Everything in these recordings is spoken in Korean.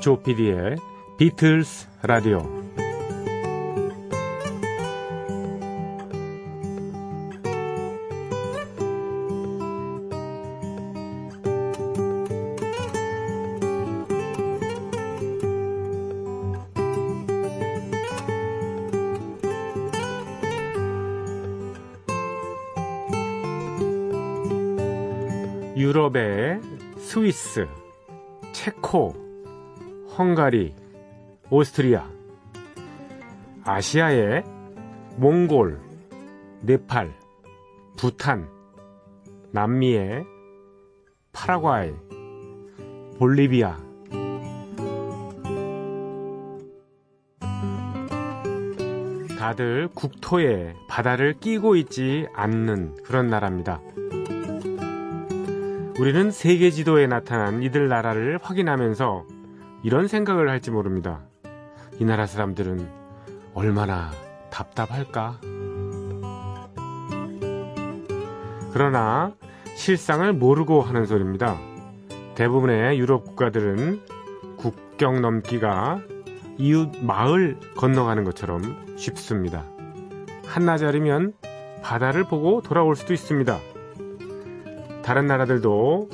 조피디의 비틀스 라디오. 유럽의 스위스, 체코, 헝가리, 오스트리아, 아시아의 몽골, 네팔, 부탄, 남미의 파라과이, 볼리비아, 다들 국토에 바다를 끼고 있지 않는 그런 나라입니다. 우리는 세계 지도에 나타난 이들 나라를 확인하면서 이런 생각을 할지 모릅니다. 이 나라 사람들은 얼마나 답답할까? 그러나 실상을 모르고 하는 소리입니다. 대부분의 유럽 국가들은 국경 넘기가 이웃 마을 건너가는 것처럼 쉽습니다. 한나절이면 바다를 보고 돌아올 수도 있습니다. 다른 나라들도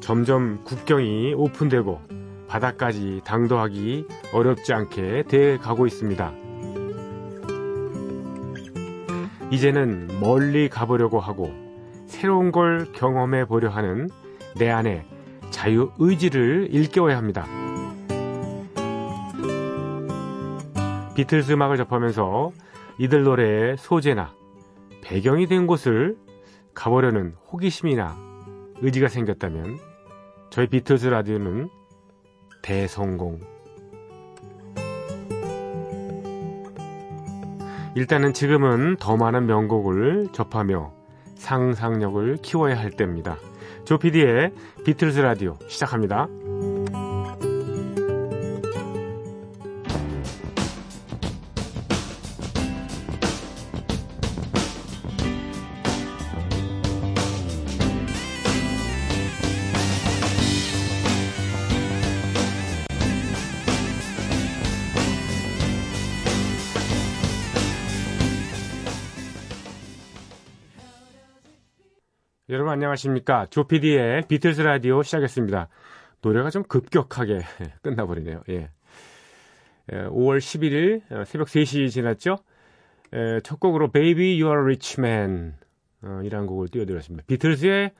점점 국경이 오픈되고 바다까지 당도하기 어렵지 않게 돼 가고 있습니다. 이제는 멀리 가보려고 하고 새로운 걸 경험해 보려 하는 내 안에 자유 의지를 일깨워야 합니다. 비틀스 음악을 접하면서 이들 노래의 소재나 배경이 된 곳을 가보려는 호기심이나 의지가 생겼다면 저희 비틀즈 라디오는 대성공. 일단은 지금은 더 많은 명곡을 접하며 상상력을 키워야 할 때입니다. 조피디의 비틀즈 라디오 시작합니다. 안녕하십니까. 조피디의 비틀스 라디오 시작했습니다. 노래가 좀 급격하게 끝나버리네요. 예. 5월 11일 어, 새벽 3시 지났죠? 첫 곡으로 Baby You Are a Rich Man 어, 이라는 곡을 띄워드렸습니다. 비틀스의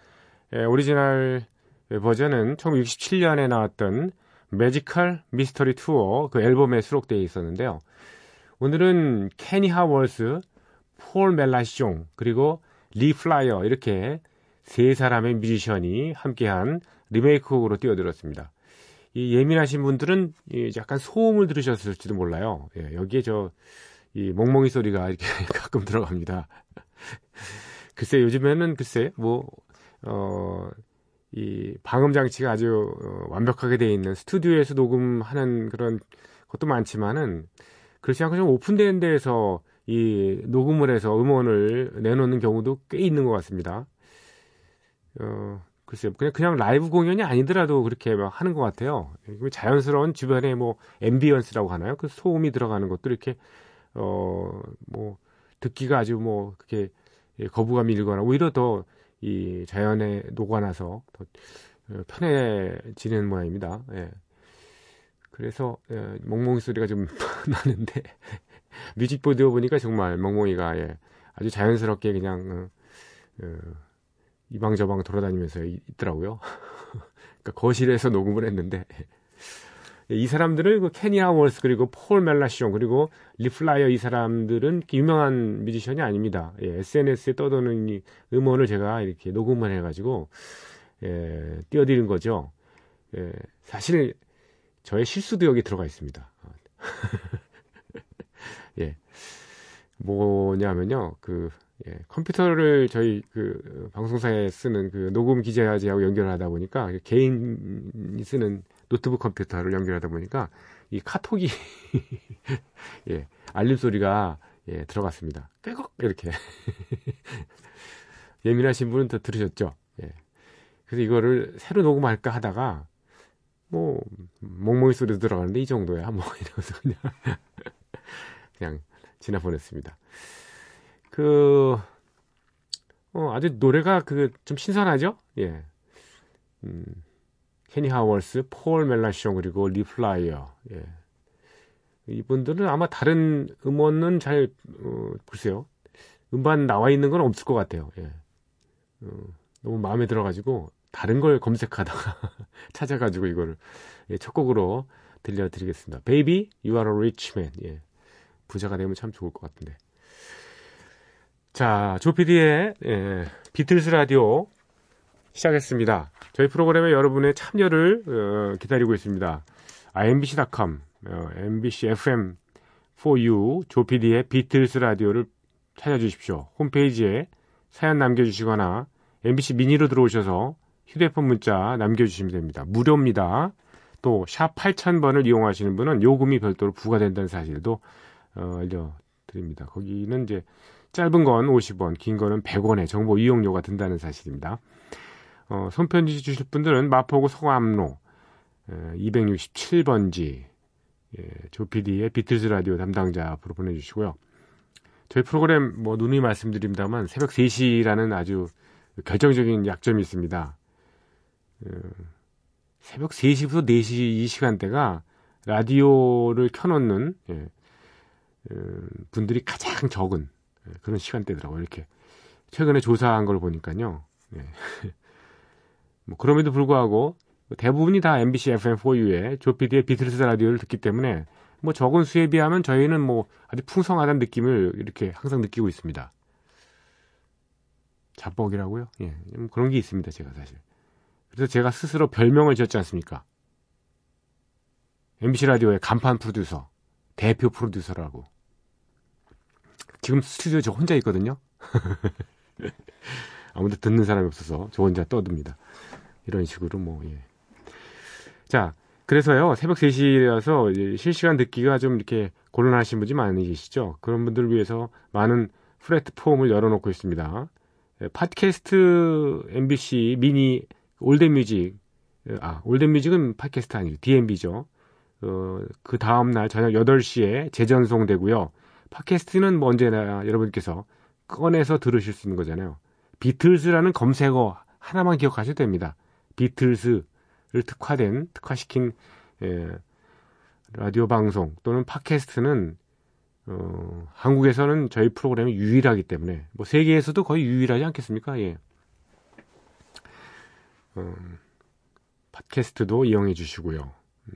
오리지널 버전은 1967년에 나왔던 Magical Mystery Tour 그 앨범에 수록되어 있었는데요. 오늘은 케니 하월스, 폴 멜라시종 그리고 리 플라이어 이렇게 세 사람의 뮤지션이 함께한 리메이크곡으로 띄워드렸습니다. 이 예민하신 분들은 약간 소음을 들으셨을지도 몰라요. 예, 여기에 저, 이 멍멍이 소리가 이렇게 가끔 들어갑니다. 글쎄, 요즘에는 글쎄, 뭐, 어, 이 방음 장치가 아주 어, 완벽하게 되어 있는 스튜디오에서 녹음하는 그런 것도 많지만은 그렇지 않고 좀 오픈된 데에서 이 녹음을 해서 음원을 내놓는 경우도 꽤 있는 것 같습니다. 어, 글쎄요. 그냥, 그냥 라이브 공연이 아니더라도 그렇게 막 하는 것 같아요. 자연스러운 주변에 뭐, ambience라고 하나요? 그 소음이 들어가는 것도 이렇게, 어, 뭐, 듣기가 아주 뭐, 그렇게 거부감이 일거나 오히려 더 이 자연에 녹아나서 더 어, 편해지는 모양입니다. 예. 그래서, 예, 멍멍이 소리가 좀 나는데, 뮤직비디오 보니까 정말 멍멍이가, 예, 아주 자연스럽게 그냥, 어, 어, 이방저방 돌아다니면서 있더라고요. 그러니까 거실에서 녹음을 했는데 이 사람들을 그 케니아 월스 그리고 폴 멜라시온 그리고 리플라이어 이 사람들은 유명한 뮤지션이 아닙니다. 예, SNS에 떠도는 이 음원을 제가 이렇게 녹음을 해가지고 예, 띄워드린 거죠. 예, 사실 저의 실수도 여기 들어가 있습니다. 예, 뭐냐면요, 그 예, 컴퓨터를 저희 그 방송사에 쓰는 그 녹음 기자지하고 연결하다 보니까 개인이 쓰는 노트북 컴퓨터를 연결하다 보니까 이 카톡이 예, 알림 소리가 예, 들어갔습니다. 꾀걱 이렇게 예민하신 분은 더 들으셨죠. 예. 그래서 이거를 새로 녹음할까 하다가 뭐 멍멍이 소리 들어가는데 이 정도야 뭐 이러면서 그냥 그냥 지나 보냈습니다. 그 어, 아주 노래가 그 좀 신선하죠? 예. 음, 케니 하워스, 폴 멜라숑 그리고 리플라이어. 예. 이분들은 아마 다른 음원은 잘 어, 글쎄요. 음반 나와 있는 건 없을 것 같아요. 예. 어, 너무 마음에 들어가지고 다른 걸 검색하다가 찾아가지고 이거를 예, 첫 곡으로 들려드리겠습니다. Baby, You Are a Rich Man. 예. 부자가 되면 참 좋을 것 같은데. 자, 조피디의 예, 비틀스 라디오 시작했습니다. 저희 프로그램에 여러분의 참여를 어, 기다리고 있습니다. imbc.com, 어, mbc fm 4u 조피디의 비틀스 라디오를 찾아주십시오. 홈페이지에 사연 남겨주시거나 MBC 미니로 들어오셔서 휴대폰 문자 남겨주시면 됩니다. 무료입니다. 또 샵 8000번을 이용하시는 분은 요금이 별도로 부과된다는 사실도 어, 알려드립니다. 거기는 이제 짧은 건 50원, 긴 거는 100원의 정보 이용료가 든다는 사실입니다. 어, 손편지 주실 분들은 마포구 성암로 267번지 예, 조피디의 비틀즈 라디오 담당자 앞으로 보내주시고요. 저희 프로그램 뭐 누누이 말씀드립니다만 새벽 3시라는 아주 결정적인 약점이 있습니다. 어, 새벽 3시부터 4시 이 시간대가 라디오를 켜놓는 예, 어, 분들이 가장 적은 예, 그런 시간대더라고요. 이렇게 최근에 조사한 걸 보니까요. 예. 뭐 그럼에도 불구하고 대부분이 다 MBC FM4U의 조피디의 비틀스 라디오를 듣기 때문에 뭐 적은 수에 비하면 저희는 뭐 아주 풍성하다는 느낌을 이렇게 항상 느끼고 있습니다. 자뻑이라고요? 예, 뭐 그런 게 있습니다. 제가 사실. 그래서 제가 스스로 별명을 지었지 않습니까? MBC 라디오의 간판 프로듀서, 대표 프로듀서라고. 지금 스튜디오에 저 혼자 있거든요. 아무도 듣는 사람이 없어서 저 혼자 떠듭니다. 이런 식으로 뭐 예. 자, 그래서요. 새벽 3시라서 실시간 듣기가 좀 이렇게 곤란하신 분이 많이 계시죠. 그런 분들을 위해서 많은 플랫폼을 열어놓고 있습니다. 예, 팟캐스트 MBC 미니 올드뮤직 아 올드뮤직은 팟캐스트 아니고 DMB죠. 어, 그 다음 날 저녁 8시에 재전송되고요. 팟캐스트는 뭐 언제나 여러분께서 꺼내서 들으실 수 있는 거잖아요. 비틀즈라는 검색어 하나만 기억하셔도 됩니다. 비틀즈를 특화된 특화시킨 예, 라디오 방송 또는 팟캐스트는 어, 한국에서는 저희 프로그램이 유일하기 때문에 뭐 세계에서도 거의 유일하지 않겠습니까? 예. 어, 팟캐스트도 이용해 주시고요. 음.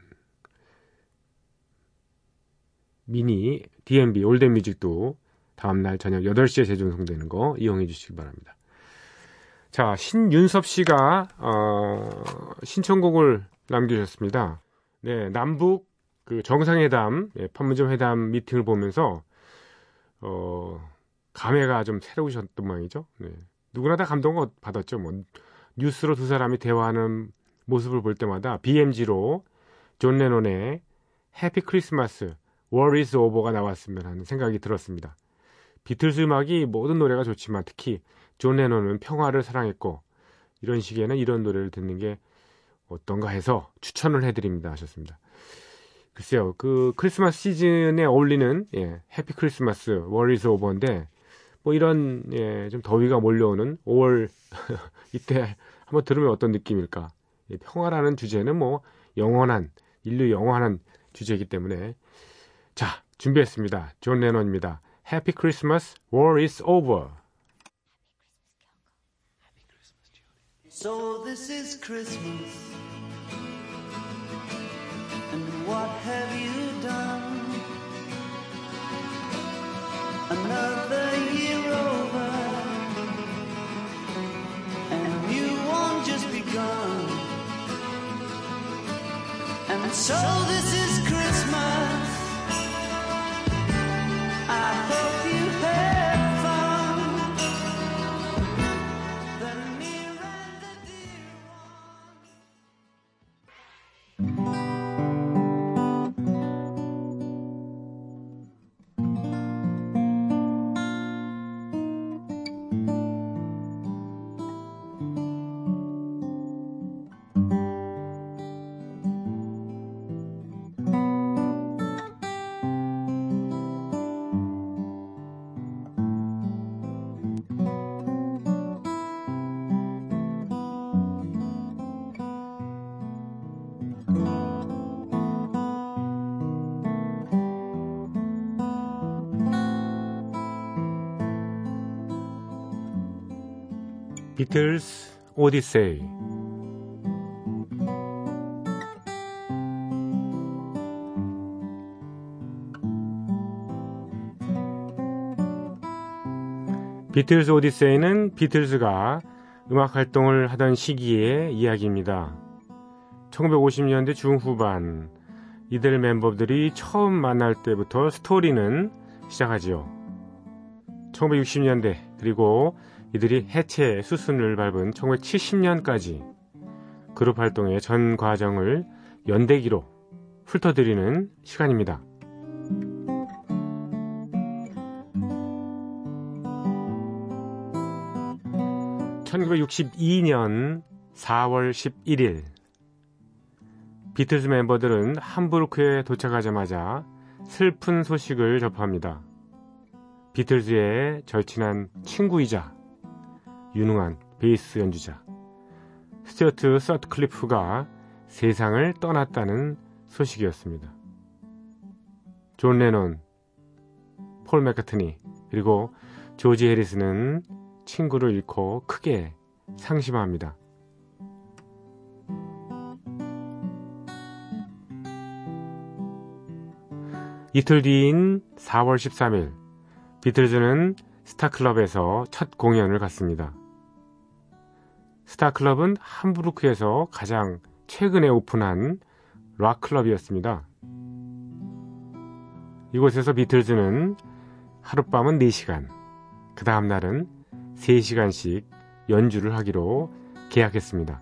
미니 DMB 올드 뮤직도 다음날 저녁 8시에 재방송되는 거 이용해 주시기 바랍니다. 자, 신윤섭 씨가 어, 신청곡을 남겨주셨습니다. 네, 남북 그 정상회담, 예, 판문점 회담 미팅을 보면서 어, 감회가 좀 새로우셨던 모양이죠. 네. 누구나 다 감동을 받았죠. 뭐 뉴스로 두 사람이 대화하는 모습을 볼 때마다 BGM으로 존 레논의 Happy Christmas, War is Over가 나왔으면 하는 생각이 들었습니다. 비틀스 음악이 모든 노래가 좋지만 특히 존 레논은 평화를 사랑했고 이런 시기에는 이런 노래를 듣는 게 어떤가 해서 추천을 해드립니다 하셨습니다. 글쎄요, 그 크리스마스 시즌에 어울리는 예, Happy Christmas, War is Over인데 뭐 이런 예, 좀 더위가 몰려오는 5월 이때 한번 들으면 어떤 느낌일까? 예, 평화라는 주제는 뭐 영원한 인류 영원한 주제이기 때문에 자 준비했습니다. 존 레논입니다. Happy Christmas, War is over. So this is Christmas. And what have you done? Another year over. And you won't just begun. And so this 비틀스 오디세이 비틀스 오디세이는 비틀스가 음악 활동을 하던 시기의 이야기입니다. 1950년대 중후반 이들 멤버들이 처음 만날 때부터 스토리는 시작하지요. 1960년대 그리고 이들이 해체 수순을 밟은 1970년까지 그룹 활동의 전 과정을 연대기로 훑어드리는 시간입니다. 1962년 4월 11일 비틀즈 멤버들은 함부르크에 도착하자마자 슬픈 소식을 접합니다. 비틀즈의 절친한 친구이자 유능한 베이스 연주자 스튜어트 서트클리프가 세상을 떠났다는 소식이었습니다. 존 레논, 폴 맥카트니 그리고 조지 해리스는 친구를 잃고 크게 상심합니다. 이틀 뒤인 4월 13일 비틀즈는 스타클럽에서 첫 공연을 갔습니다. 스타클럽은 함부르크에서 가장 최근에 오픈한 락클럽이었습니다. 이곳에서 비틀즈는 하룻밤은 4시간, 그 다음 날은 3시간씩 연주를 하기로 계약했습니다.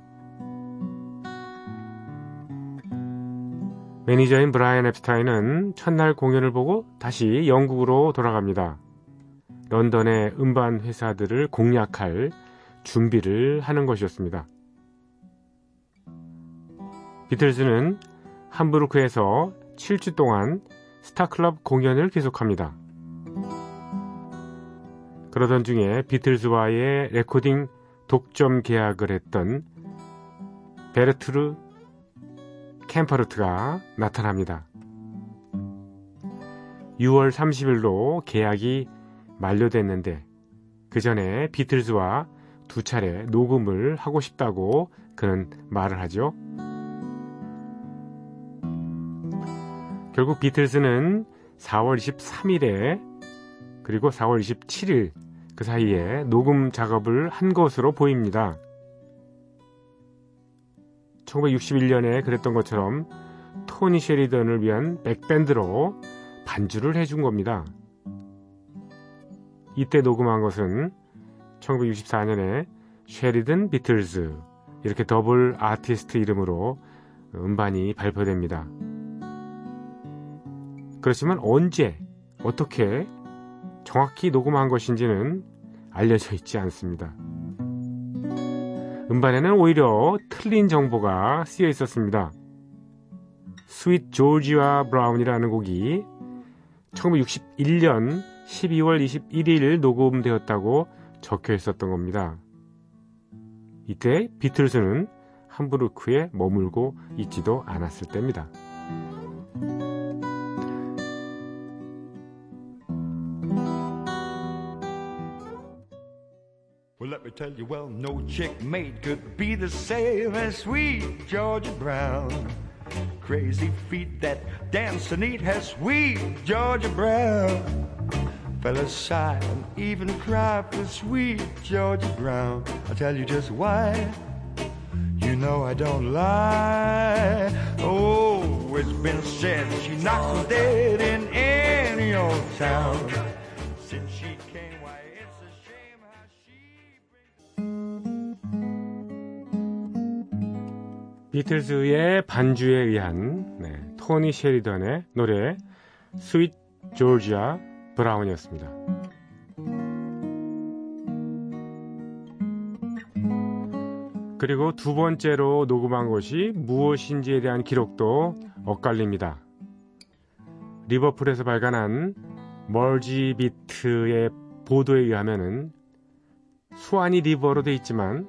매니저인 브라이언 엡스타인은 첫날 공연을 보고 다시 영국으로 돌아갑니다. 런던의 음반 회사들을 공략할 준비를 하는 것이었습니다. 비틀즈는 함부르크에서 7주 동안 스타클럽 공연을 계속합니다. 그러던 중에 비틀즈와의 레코딩 독점 계약을 했던 베르트르 캠퍼르트가 나타납니다. 6월 30일로 계약이 만료됐는데 그 전에 비틀즈와 두 차례 녹음을 하고 싶다고 그는 말을 하죠. 결국 비틀즈는 4월 23일에 그리고 4월 27일 그 사이에 녹음 작업을 한 것으로 보입니다. 1961년에 그랬던 것처럼 토니 쉐리던을 위한 백밴드로 반주를 해준 겁니다. 이때 녹음한 것은 1964년에 쉐리든 비틀즈 이렇게 더블 아티스트 이름으로 음반이 발표됩니다. 그렇지만 언제 어떻게 정확히 녹음한 것인지는 알려져 있지 않습니다. 음반에는 오히려 틀린 정보가 쓰여 있었습니다. Sweet Georgia Brown이라는 곡이 1961년 12월 21일 녹음되었다고 적혀 있었던 겁니다. 이때 비틀즈는 함부르크에 머물고 있지도 않았을 때입니다. Fellas sigh and even cry for sweet Georgia Brown. I'll tell you just why. You know I don't lie. Oh, it's been said she knocks them dead in any old town. 비틀즈의 반주에 의한 네, 토니 셰리던의 노래 Sweet Georgia Brown이었습니다. 그리고 두 번째로 녹음한 것이 무엇인지에 대한 기록도 엇갈립니다. 리버풀에서 발간한 Mersey Beat의 보도에 의하면 Swanee River로 돼 있지만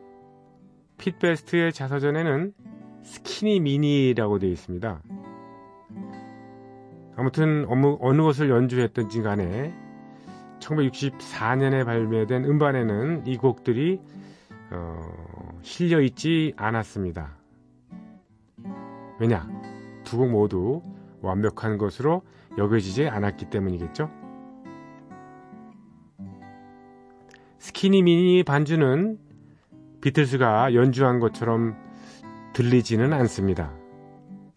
핏베스트의 자서전에는 스키니 미니라고 되어 있습니다. 아무튼 어느, 어느 것을 연주했던지 간에 1964년에 발매된 음반에는 이 곡들이 어, 실려 있지 않았습니다. 왜냐? 두 곡 모두 완벽한 것으로 여겨지지 않았기 때문이겠죠? 스키니 미니 반주는 비틀스가 연주한 것처럼 들리지는 않습니다.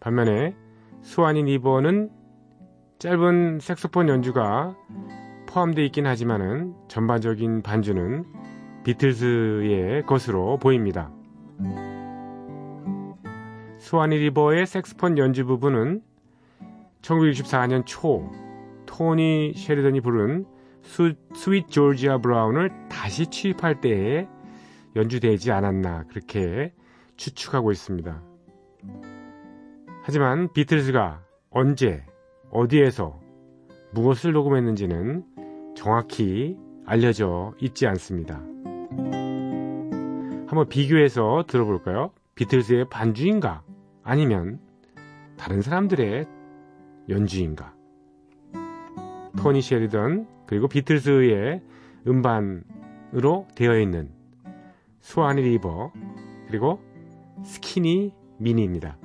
반면에 수완이 리버는 짧은 색소폰 연주가 포함되어 있긴 하지만은 전반적인 반주는 비틀즈의 것으로 보입니다. 수완이 리버의 색소폰 연주 부분은 1964년 초 토니 셰리던이 부른 수, 스윗 조지아 브라운을 다시 취입할 때에 연주되지 않았나 그렇게 추측하고 있습니다. 하지만 비틀즈가 언제 어디에서 무엇을 녹음했는지는 정확히 알려져 있지 않습니다. 한번 비교해서 들어볼까요? 비틀즈의 반주인가? 아니면 다른 사람들의 연주인가? 토니 셰리던 그리고 비틀즈의 음반으로 되어 있는 수아니 리버 그리고 스키니 미니입니다.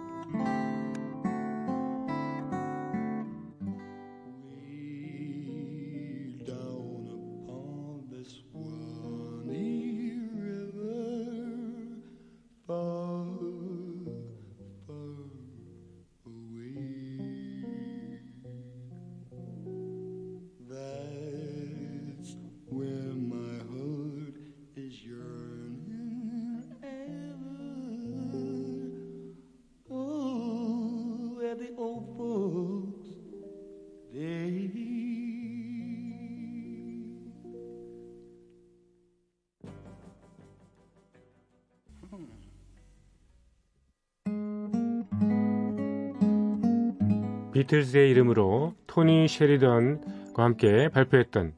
비틀즈의 이름으로 토니 셰리던과 함께 발표했던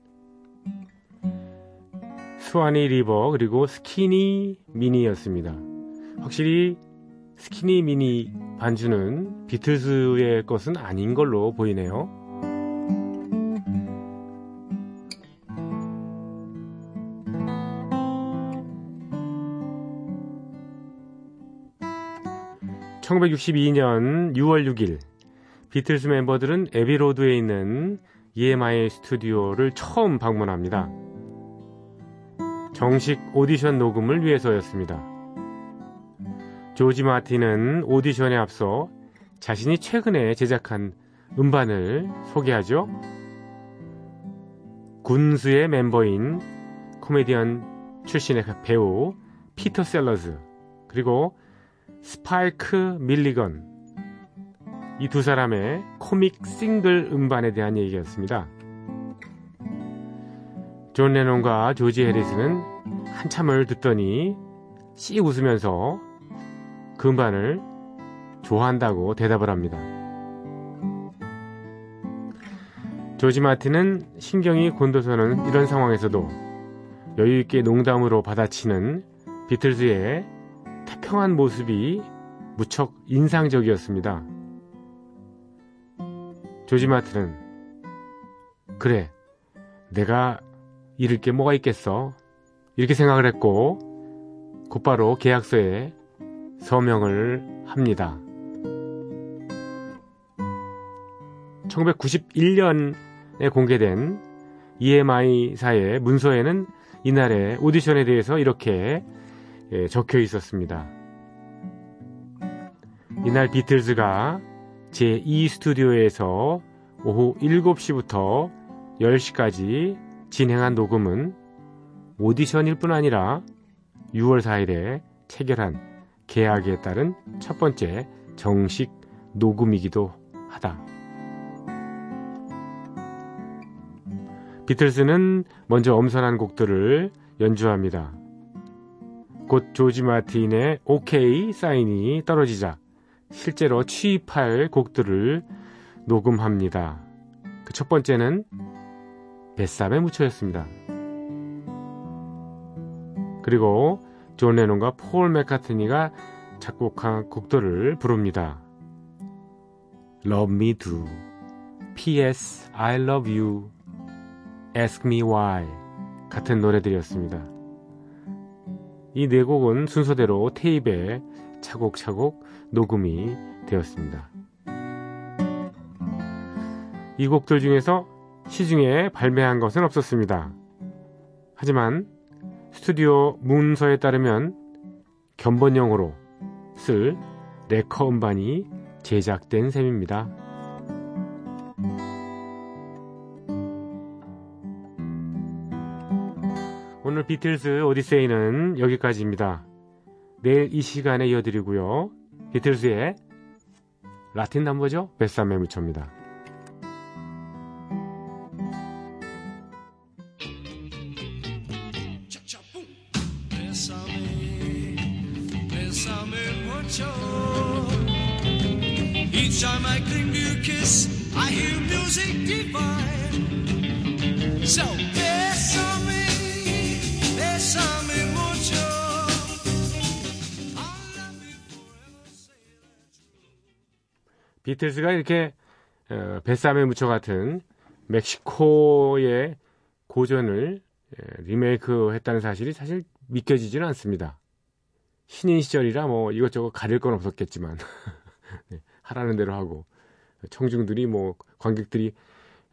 스와니 리버 그리고 스키니 미니였습니다. 확실히 스키니 미니 반주는 비틀즈의 것은 아닌 걸로 보이네요. (1962년 6월 6일) 비틀스 멤버들은 애비로드에 있는 EMI 스튜디오를 처음 방문합니다. 정식 오디션 녹음을 위해서였습니다. 조지 마틴은 오디션에 앞서 자신이 최근에 제작한 음반을 소개하죠. Goon Show의 멤버인 코미디언 출신의 배우 피터 셀러즈 그리고 스파이크 밀리건 이 두 사람의 코믹 싱글 음반에 대한 얘기였습니다. 존 레논과 조지 해리스는 한참을 듣더니 씩 웃으면서 그 음반을 좋아한다고 대답을 합니다. 조지 마틴은 신경이 곤두서는 이런 상황에서도 여유있게 농담으로 받아치는 비틀즈의 태평한 모습이 무척 인상적이었습니다. 조지마트는 그래 내가 잃을 게 뭐가 있겠어 이렇게 생각을 했고 곧바로 계약서에 서명을 합니다. 1991년에 공개된 EMI사의 문서에는 이날의 오디션에 대해서 이렇게 예, 적혀 있었습니다. 이날 비틀즈가 제2 스튜디오에서 오후 7시부터 10시까지 진행한 녹음은 오디션일 뿐 아니라 6월 4일에 체결한 계약에 따른 첫 번째 정식 녹음이기도 하다. 비틀스는 먼저 엄선한 곡들을 연주합니다. 곧 조지 마틴의 OK 사인이 떨어지자 실제로 취입할 곡들을 녹음합니다. 그 첫 번째는 Bésame Mucho였습니다. 그리고 존 레논과 폴 맥카트니가 작곡한 곡들을 부릅니다. Love Me Do, P.S. I Love You, Ask Me Why 같은 노래들이었습니다. 이 네 곡은 순서대로 테이프에 차곡차곡 녹음이 되었습니다. 이 곡들 중에서 시중에 발매한 것은 없었습니다. 하지만 스튜디오 문서에 따르면 견본용으로 쓸 lacquer 음반이 제작된 셈입니다. 오늘 비틀스 오디세이는 여기까지입니다. 내일 이 시간에 이어드리고요. 비틀스의 라틴? Bésame Mucho입니다. 비틀스가 이렇게 어, 뱃삼에 묻혀 같은 멕시코의 고전을 예, 리메이크 했다는 사실이 사실 믿겨지지는 않습니다. 신인 시절이라 뭐 이것저것 가릴 건 없었겠지만 네, 하라는 대로 하고 청중들이 뭐 관객들이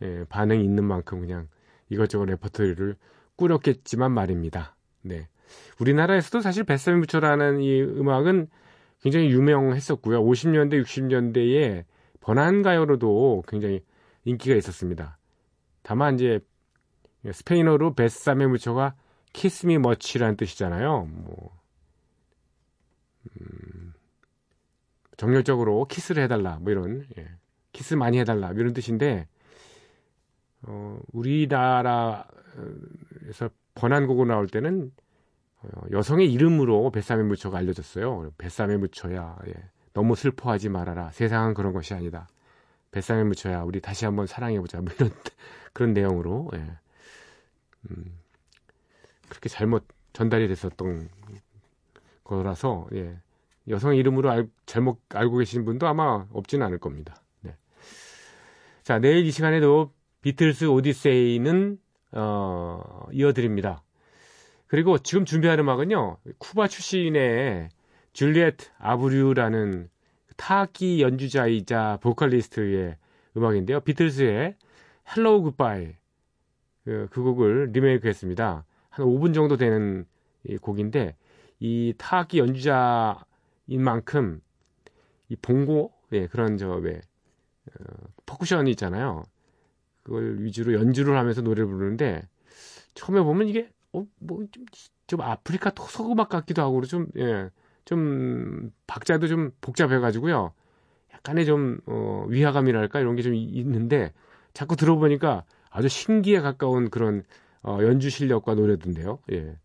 예, 반응이 있는 만큼 그냥 이것저것 레퍼토리를 꾸렸겠지만 말입니다. 네. 우리나라에서도 사실 뱃삼에 묻혀라는 이 음악은 굉장히 유명했었고요. 50년대, 60년대에 번안가요로도 굉장히 인기가 있었습니다. 다만 이제 스페인어로 Bésame Mucho가 Kiss me much라는 뜻이잖아요. 뭐 음, 정열적으로 키스를 해달라 뭐 이런 예, 키스 많이 해달라 뭐 이런 뜻인데 어, 우리나라에서 번안곡으로 나올 때는 어, 여성의 이름으로 뱃삼에 묻혀가 알려졌어요. 뱃삼에 묻혀야 예. 너무 슬퍼하지 말아라. 세상은 그런 것이 아니다. 뱃삼에 묻혀야 우리 다시 한번 사랑해보자. 뭐 이런 그런 내용으로 예. 음, 그렇게 잘못 전달이 됐었던 거라서 예. 여성 이름으로 알, 잘못 알고 계신 분도 아마 없지는 않을 겁니다. 네. 자 내일 이 시간에도 비틀스 오디세이는 어, 이어드립니다. 그리고 지금 준비하는 음악은요, 쿠바 출신의 줄리엣 아브류라는 타악기 연주자이자 보컬리스트의 음악인데요. 비틀스의 Hello Goodbye 그, 그 곡을 리메이크 했습니다. 한 5분 정도 되는 이 곡인데 이 타악기 연주자인 만큼 이 봉고 예, 그런 저왜 어, 퍼쿠션이 있잖아요. 그걸 위주로 연주를 하면서 노래를 부르는데 처음에 보면 이게 어, 뭐, 좀, 좀 아프리카 토속 음악 같기도 하고, 좀, 예, 좀, 박자도 좀 복잡해가지고요. 약간의 좀, 어, 위화감이랄까, 이런 게 좀 있는데, 자꾸 들어보니까 아주 신기에 가까운 그런, 어, 연주 실력과 노래던데요. 예.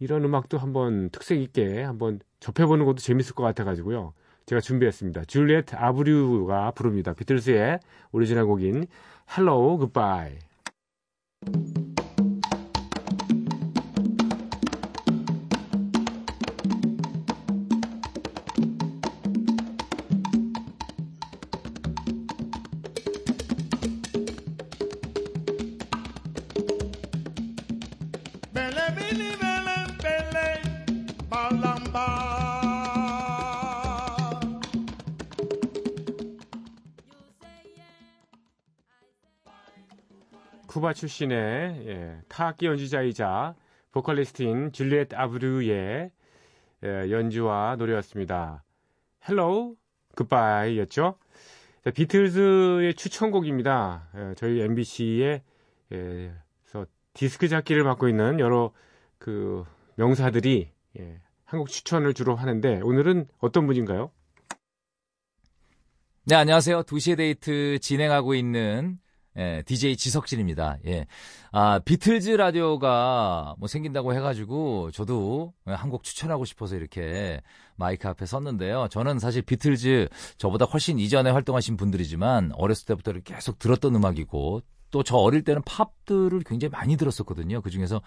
이런 음악도 한번 특색 있게 한번 접해보는 것도 재밌을 것 같아가지고요. 제가 준비했습니다. 줄리엣 아브류가 부릅니다. 비틀스의 오리지널 곡인 Hello Goodbye. 출신의 예, 타악기 연주자이자 보컬리스트인 줄리엣 아브르의 예, 연주와 노래였습니다. Hello Goodbye였죠. 비틀즈의 추천곡입니다. 예, 저희 MBC의 예, 디스크자키를 맡고 있는 여러 그 명사들이 예, 한국 추천을 주로 하는데 오늘은 어떤 분인가요? 네, 안녕하세요. 2시의 데이트 진행하고 있는 예, DJ 지석진입니다. 예. 아, 비틀즈 라디오가 뭐 생긴다고 해가지고 저도 한 곡 추천하고 싶어서 이렇게 마이크 앞에 섰는데요. 저는 사실 비틀즈 저보다 훨씬 이전에 활동하신 분들이지만 어렸을 때부터 계속 들었던 음악이고 또 저 어릴 때는 팝들을 굉장히 많이 들었었거든요. 그 중에서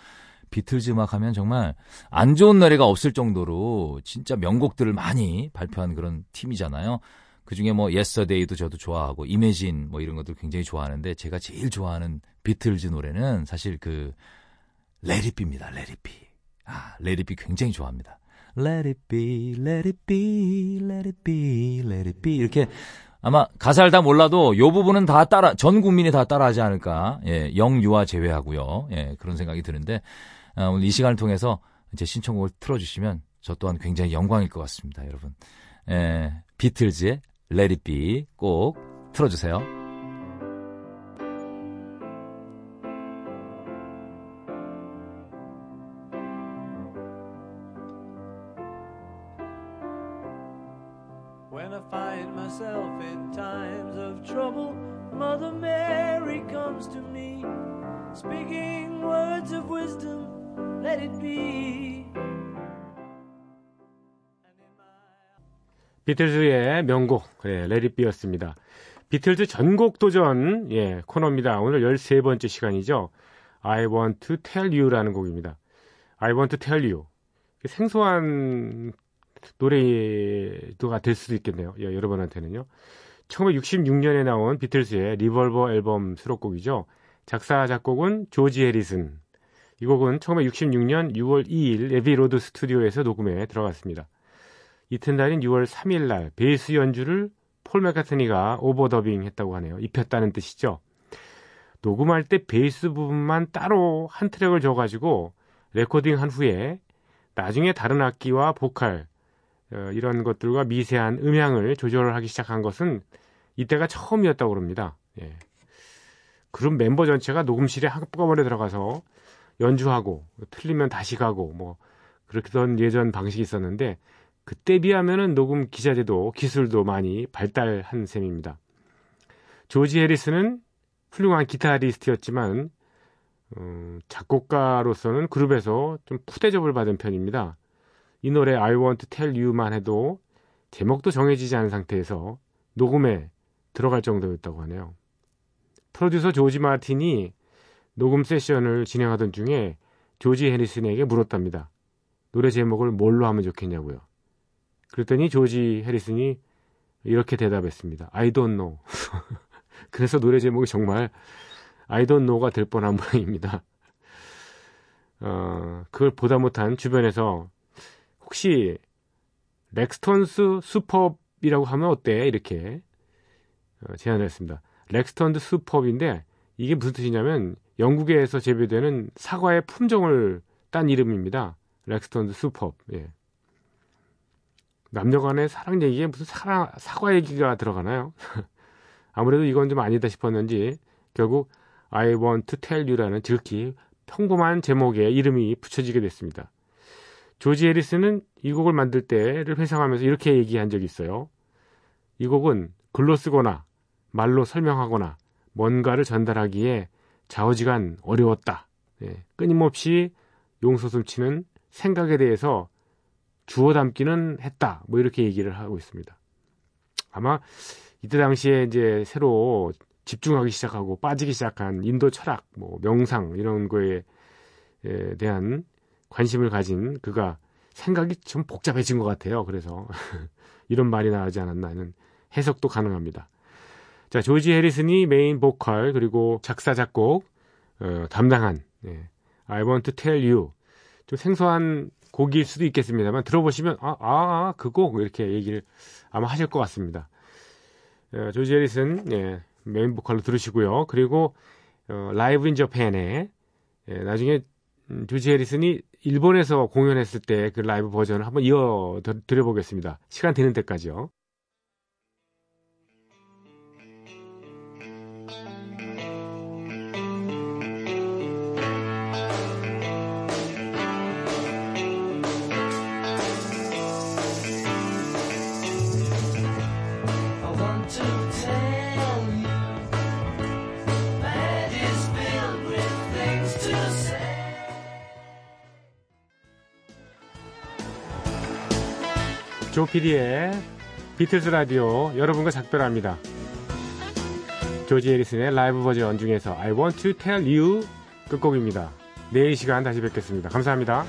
비틀즈 음악 하면 정말 안 좋은 노래가 없을 정도로 진짜 명곡들을 많이 발표한 그런 팀이잖아요. 그 중에 뭐 예서데이도 저도 좋아하고 Imagine 뭐 이런 것들 굉장히 좋아하는데 제가 제일 좋아하는 비틀즈 노래는 사실 그 레리피입니다. 레리피. 아, Let It Be 굉장히 좋아합니다. Let it be, let it be, let it be, let it be. 이렇게 아마 가사를 다 몰라도 요 부분은 다 따라, 전 국민이 다 따라하지 않을까. 예, 영유아 제외하고요. 예, 그런 생각이 드는데, 아, 오늘 이 시간을 통해서 제 신청곡을 틀어주시면 저 또한 굉장히 영광일 것 같습니다, 여러분. 예, 비틀즈의 Be 꼭 틀어주세요. 비틀즈의 명곡, 예, Let It Be였습니다. 비틀즈 전곡 도전, 예, 코너입니다. 오늘 13번째 시간이죠. I want to tell you라는 곡입니다. I want to tell you. 생소한 노래가 될 수도 있겠네요. 예, 여러분한테는요. 1966년에 나온 비틀즈의 Revolver 앨범 수록곡이죠. 작사, 작곡은 조지 해리슨. 이 곡은 1966년 6월 2일 Abbey Road 스튜디오에서 녹음에 들어갔습니다. 이튿날인 6월 3일 날 베이스 연주를 폴 맥카트니가 overdubbing 했다고 하네요. 입혔다는 뜻이죠. 녹음할 때 베이스 부분만 따로 한 트랙을 줘가지고 레코딩 한 후에 나중에 다른 악기와 보컬 어, 이런 것들과 미세한 음향을 조절을 하기 시작한 것은 이때가 처음이었다고 그럽니다. 예. 그럼 멤버 전체가 녹음실에 한꺼번에 들어가서 연주하고 틀리면 다시 가고 뭐 그렇게 던 예전 방식이 있었는데 그때 비하면은 녹음 기자재도 기술도 많이 발달한 셈입니다. 조지 해리스는 훌륭한 기타리스트였지만 음, 작곡가로서는 그룹에서 좀 푸대접을 받은 편입니다. 이 노래 I Want to Tell You만 해도 제목도 정해지지 않은 상태에서 녹음에 들어갈 정도였다고 하네요. 프로듀서 조지 마틴이 녹음 세션을 진행하던 중에 조지 해리슨에게 물었답니다. 노래 제목을 뭘로 하면 좋겠냐고요. 그랬더니 조지 해리슨이 이렇게 대답했습니다. I don't know. 그래서 노래 제목이 정말 I don't know가 될 뻔한 모양입니다. 어, 그걸 보다 못한 주변에서 혹시 Laxton's Superb이라고 하면 어때? 이렇게 어, 제안을 했습니다. Laxton's Superb인데 이게 무슨 뜻이냐면 영국에서 재배되는 사과의 품종을 딴 이름입니다. Laxton's Superb. 예. 남녀 간의 사랑 얘기에 무슨 사랑, 사과 얘기가 들어가나요? 아무래도 이건 좀 아니다 싶었는지 결국 I want to tell you라는 지극히 평범한 제목의 이름이 붙여지게 됐습니다. 조지 해리스는 이 곡을 만들 때를 회상하면서 이렇게 얘기한 적이 있어요. 이 곡은 글로 쓰거나 말로 설명하거나 뭔가를 전달하기에 좌우지간 어려웠다. 예, 끊임없이 용솟음치는 생각에 대해서 주워 담기는 했다. 뭐 이렇게 얘기를 하고 있습니다. 아마 이때 당시에 이제 새로 집중하기 시작하고 빠지기 시작한 인도 철학, 뭐 명상 이런 거에 대한 관심을 가진 그가 생각이 좀 복잡해진 것 같아요. 그래서 이런 말이 나오지 않았나 하는 해석도 가능합니다. 자, 조지 해리슨이 메인 보컬 그리고 작사 작곡 어, 담당한 예, I Want to Tell You 좀 생소한 곡일 수도 있겠습니다만 들어보시면 아, 아, 그곡 이렇게 얘기를 아마 하실 것 같습니다. 어, 조지 해리슨 예, 메인 보컬로 들으시고요. 그리고 어, Live in Japan에 예, 나중에 음, 조지 해리슨이 일본에서 공연했을 때 그 라이브 버전을 한번 이어 드려보겠습니다. 시간 되는 때까지요. 조피디의 비틀즈 라디오 여러분과 작별합니다. 조지 해리슨의 라이브 버전 중에서 I Want to Tell You 끝곡입니다. 내일 시간 다시 뵙겠습니다. 감사합니다.